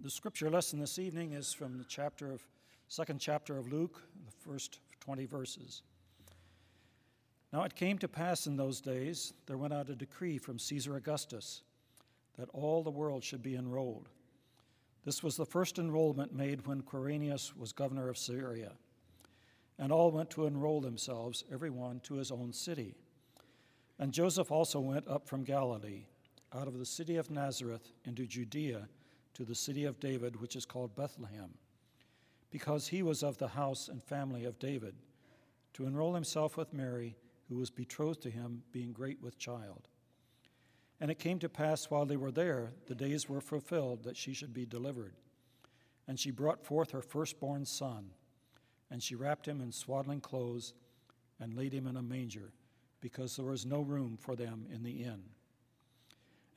The scripture lesson this evening is from the chapter of second chapter of Luke, the first 20 verses. Now it came to pass in those days there went out a decree from Caesar Augustus that all the world should be enrolled. This was the first enrollment made when Quirinius was governor of Syria. And all went to enroll themselves, every one to his own city. And Joseph also went up from Galilee, out of the city of Nazareth into Judea to the city of David, which is called Bethlehem, because he was of the house and family of David, to enroll himself with Mary, who was betrothed to him, being great with child. And it came to pass while they were there, the days were fulfilled that she should be delivered. And she brought forth her firstborn son, and she wrapped him in swaddling clothes and laid him in a manger, because there was no room for them in the inn.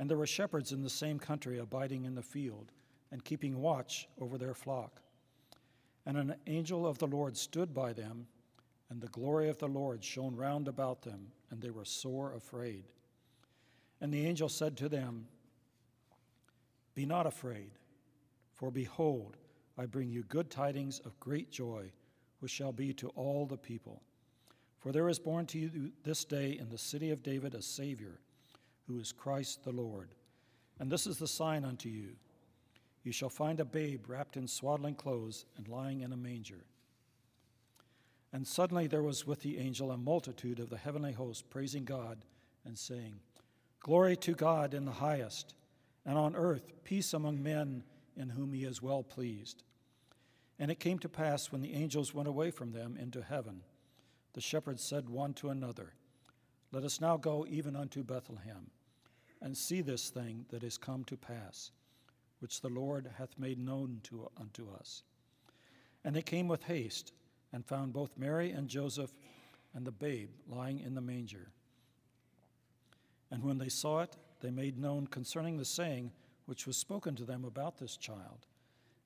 And there were shepherds in the same country abiding in the field and keeping watch over their flock. And an angel of the Lord stood by them, and the glory of the Lord shone round about them, and they were sore afraid. And the angel said to them, Be not afraid, for behold, I bring you good tidings of great joy, which shall be to all the people. For there is born to you this day in the city of David a Savior, who is Christ the Lord. And this is the sign unto you you shall find a babe wrapped in swaddling clothes and lying in a manger. And suddenly there was with the angel a multitude of the heavenly host praising God and saying, Glory to God in the highest, and on earth peace among men in whom he is well pleased. And it came to pass when the angels went away from them into heaven, the shepherds said one to another, Let us now go even unto Bethlehem, and see this thing that is come to pass, which the Lord hath made known to, unto us. And they came with haste, and found both Mary and Joseph and the babe lying in the manger. And when they saw it, they made known concerning the saying which was spoken to them about this child.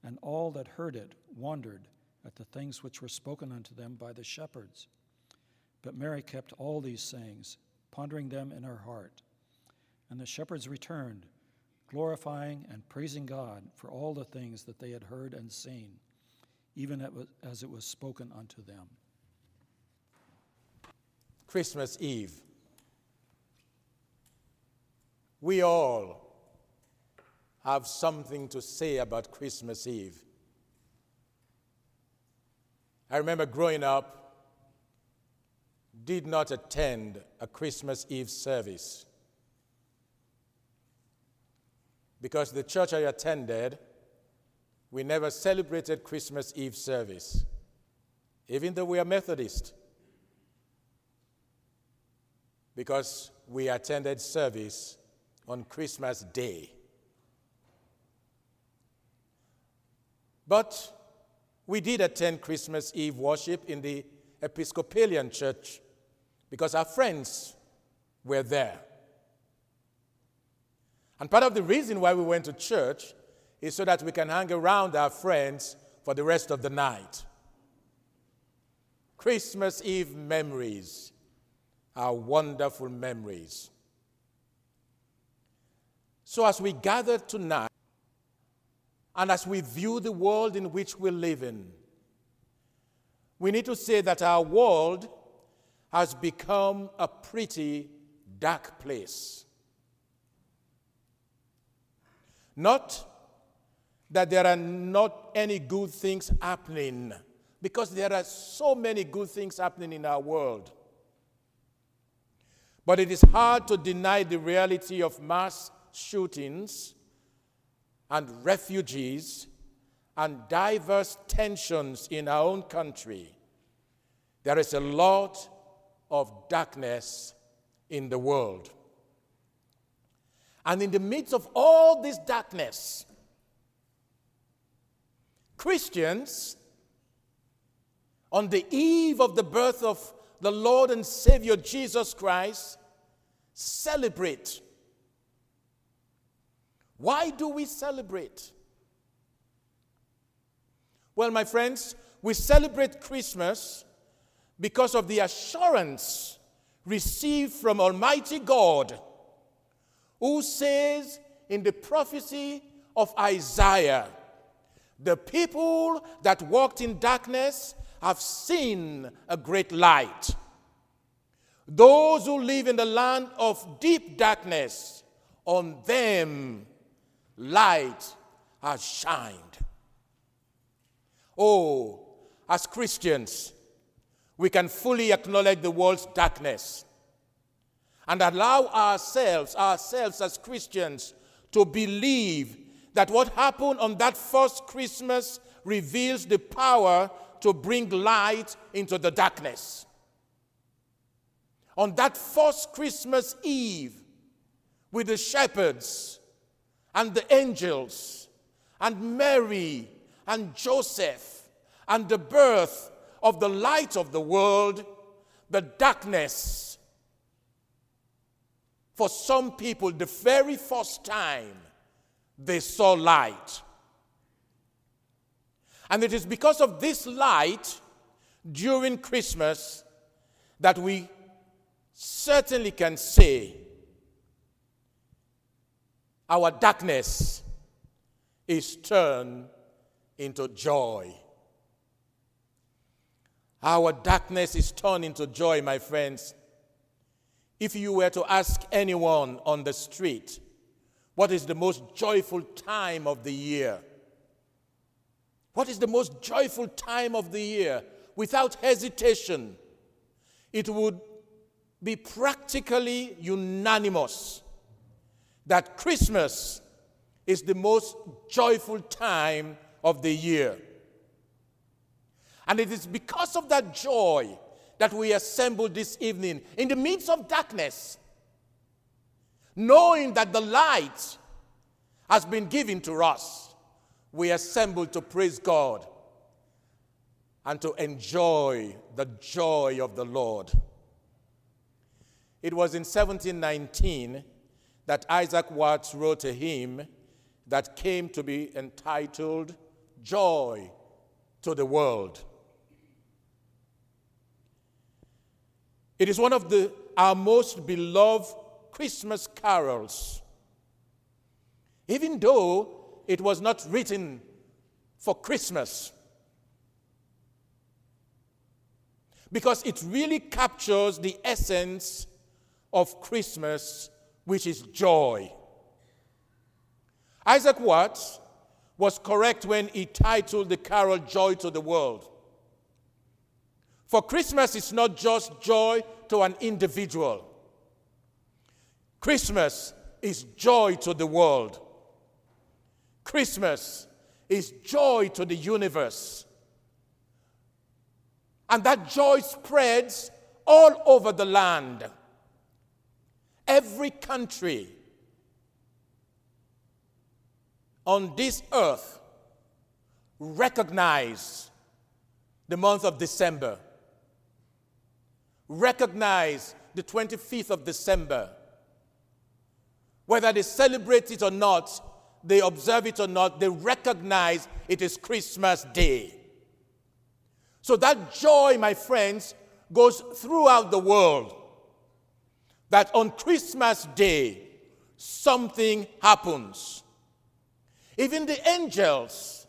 And all that heard it wondered at the things which were spoken unto them by the shepherds. But Mary kept all these sayings, pondering them in her heart. And the shepherds returned, glorifying and praising God for all the things that they had heard and seen, even as it was spoken unto them. Christmas Eve we all have something to say about Christmas Eve. I remember growing up, did not attend a Christmas Eve service because the church I attended, we never celebrated Christmas Eve service, even though we are Methodist, because we attended service on Christmas Day. But we did attend Christmas Eve worship in the Episcopalian church because our friends were there. And part of the reason why we went to church is so that we can hang around our friends for the rest of the night. Christmas Eve memories are wonderful memories. So, as we gather tonight, and as we view the world in which we live in, we need to say that our world has become a pretty dark place. Not that there are not any good things happening, because there are so many good things happening in our world. But it is hard to deny the reality of mass shootings and refugees and diverse tensions in our own country, there is a lot of darkness in the world. And in the midst of all this darkness, Christians, on the eve of the birth of the Lord and Savior Jesus Christ, celebrate why do we celebrate? Well, my friends, we celebrate Christmas because of the assurance received from Almighty God, who says in the prophecy of Isaiah The people that walked in darkness have seen a great light. Those who live in the land of deep darkness, on them light has shined. Oh, as Christians, we can fully acknowledge the world's darkness and allow ourselves, ourselves as Christians, to believe that what happened on that first Christmas reveals the power to bring light into the darkness. On that first Christmas Eve, with the shepherds and the angels and Mary and Joseph and the birth of the light of the world, the darkness. For some people, the very first time they saw light. And it is because of this light during Christmas that we certainly can say our darkness is turned into joy. Our darkness is turned into joy, my friends. If you were to ask anyone on the street, what is the most joyful time of the year? What is the most joyful time of the year? Without hesitation, it would be practically unanimous that Christmas is the most joyful time of the year. And it is because of that joy that we assemble this evening in the midst of darkness, knowing that the light has been given to us. We assemble to praise God and to enjoy the joy of the Lord. It was in 1719 that Isaac Watts wrote a hymn that came to be entitled joy to the world. It is one of the, our most beloved Christmas carols. Even though it was not written for Christmas, because it really captures the essence of Christmas, which is joy. Isaac Watts was correct when he titled the carol Joy to the World. For Christmas is not just joy to an individual, Christmas is joy to the world. Christmas is joy to the universe. And that joy spreads all over the land. Every country on this earth recognize the month of December, recognize the 25th of December. Whether they celebrate it or not, they observe it or not, they recognize it is Christmas Day. So that joy, my friends, goes throughout the world. That on Christmas Day, something happens. Even the angels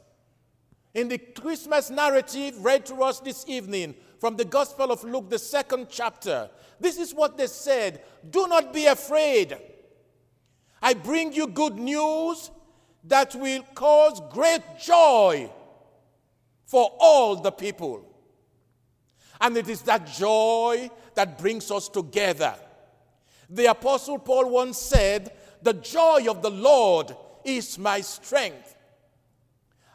in the Christmas narrative read to us this evening from the Gospel of Luke, the second chapter, this is what they said Do not be afraid. I bring you good news that will cause great joy for all the people. And it is that joy that brings us together. The Apostle Paul once said, The joy of the Lord is my strength.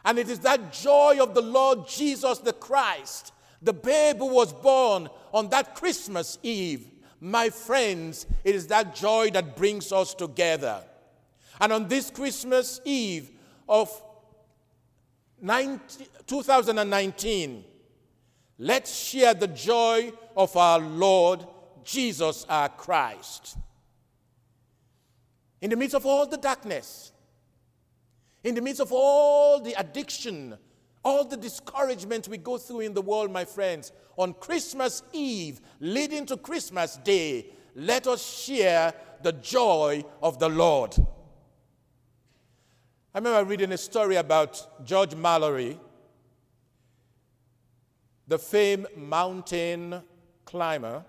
And it is that joy of the Lord Jesus the Christ, the babe who was born on that Christmas Eve. My friends, it is that joy that brings us together. And on this Christmas Eve of 19, 2019, let's share the joy of our Lord Jesus our Christ. In the midst of all the darkness, in the midst of all the addiction, all the discouragement we go through in the world, my friends, on Christmas Eve, leading to Christmas Day, let us share the joy of the Lord. I remember reading a story about George Mallory, the famed mountain climber,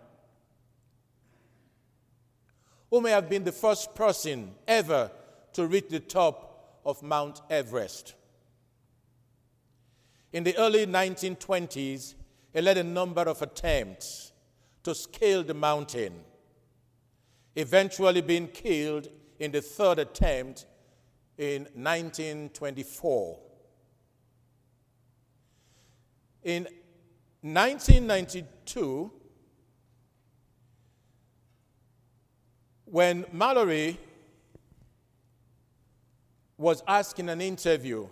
who may have been the first person ever to reach the top of Mount Everest. In the early 1920s, he led a number of attempts to scale the mountain, eventually being killed in the third attempt in 1924. In 1992, when Mallory was asked in an interview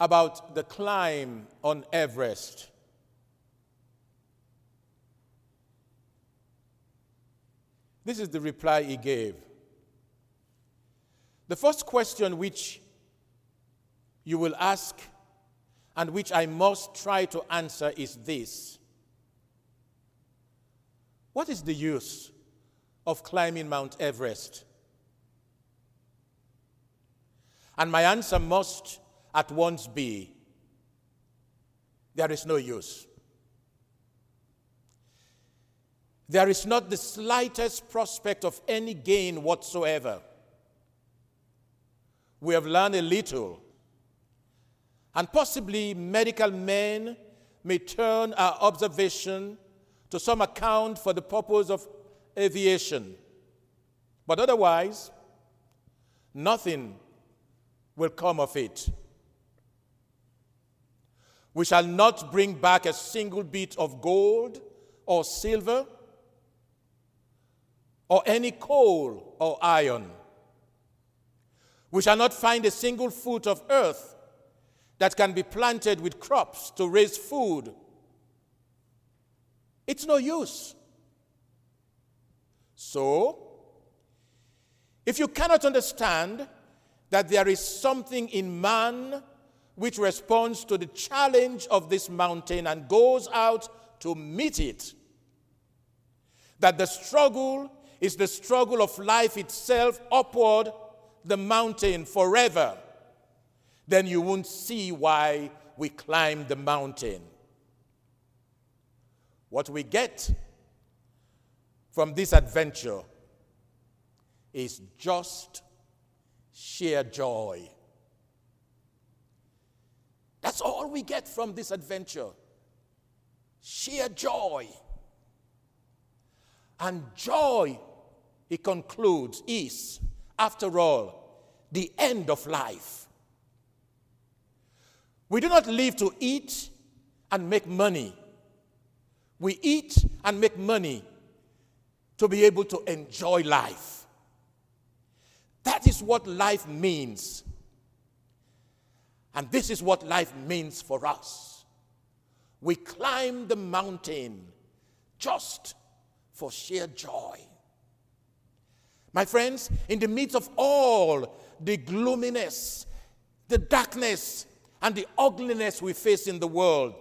about the climb on Everest. This is the reply he gave. The first question which you will ask and which I must try to answer is this What is the use of climbing Mount Everest? And my answer must at once be there is no use. There is not the slightest prospect of any gain whatsoever. We have learned a little, and possibly medical men may turn our observation to some account for the purpose of aviation. But otherwise, nothing will come of it. We shall not bring back a single bit of gold or silver or any coal or iron. We shall not find a single foot of earth that can be planted with crops to raise food. It's no use. So, if you cannot understand that there is something in man which responds to the challenge of this mountain and goes out to meet it. That the struggle is the struggle of life itself upward the mountain forever. Then you won't see why we climb the mountain. What we get from this adventure is just sheer joy. That's all we get from this adventure sheer joy. And joy, he concludes, is, after all, the end of life. We do not live to eat and make money. We eat and make money to be able to enjoy life. That is what life means. And this is what life means for us. We climb the mountain just for sheer joy. My friends, in the midst of all the gloominess, the darkness, and the ugliness we face in the world,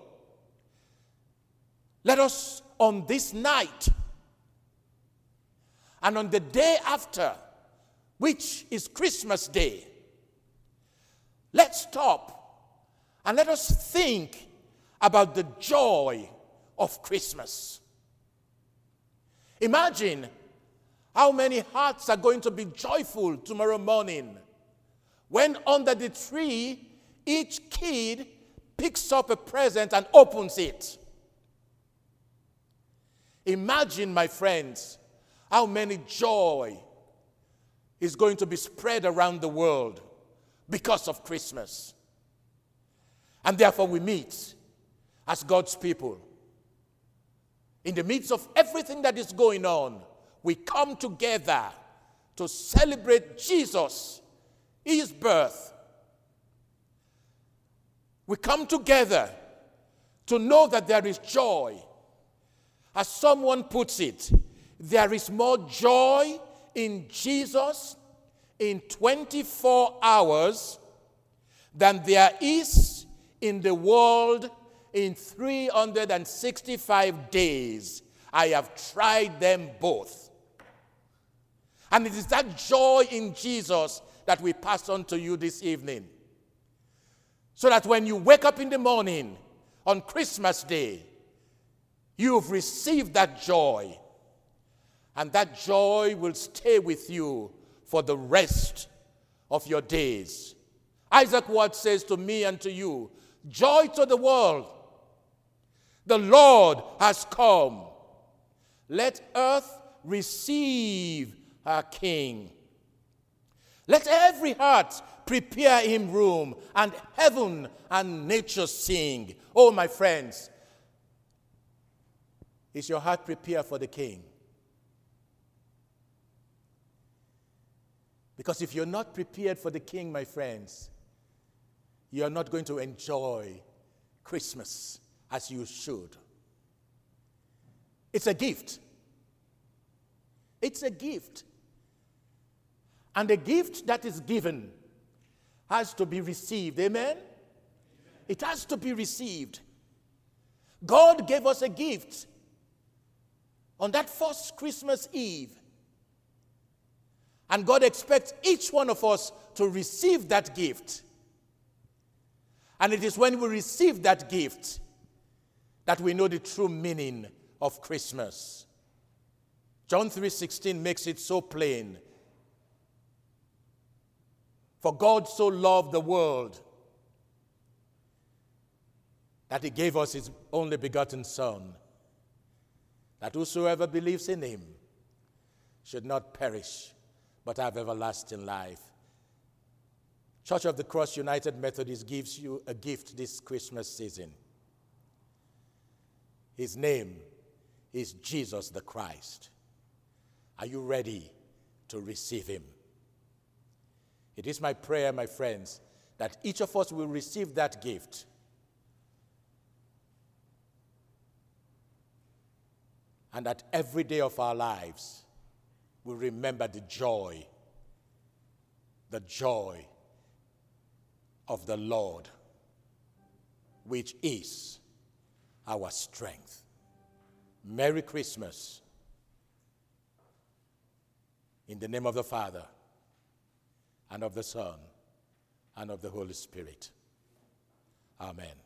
let us on this night and on the day after, which is Christmas Day, Let's stop and let us think about the joy of Christmas. Imagine how many hearts are going to be joyful tomorrow morning when under the tree each kid picks up a present and opens it. Imagine, my friends, how many joy is going to be spread around the world because of Christmas. And therefore, we meet as God's people. In the midst of everything that is going on, we come together to celebrate Jesus, his birth. We come together to know that there is joy. As someone puts it, there is more joy in Jesus in 24 hours than there is in the world in 365 days. I have tried them both. And it is that joy in Jesus that we pass on to you this evening. So that when you wake up in the morning on Christmas Day, you've received that joy. And that joy will stay with you for the rest of your days. Isaac Watts says to me and to you, Joy to the world. The Lord has come. Let earth receive her King. Let every heart prepare him room, and heaven and nature sing. Oh, my friends, is your heart prepared for the King? Because if you're not prepared for the King, my friends, you are not going to enjoy Christmas as you should. It's a gift. It's a gift. And the gift that is given has to be received. Amen? It has to be received. God gave us a gift on that first Christmas Eve. And God expects each one of us to receive that gift. And it is when we receive that gift that we know the true meaning of Christmas. John 3:16 makes it so plain. For God so loved the world that he gave us his only begotten son that whosoever believes in him should not perish but have everlasting life. Church of the Cross United Methodist gives you a gift this Christmas season. His name is Jesus the Christ. Are you ready to receive him? It is my prayer, my friends, that each of us will receive that gift. And that every day of our lives will remember the joy, the joy of the Lord, which is our strength. Merry Christmas. In the name of the Father, and of the Son, and of the Holy Spirit. Amen.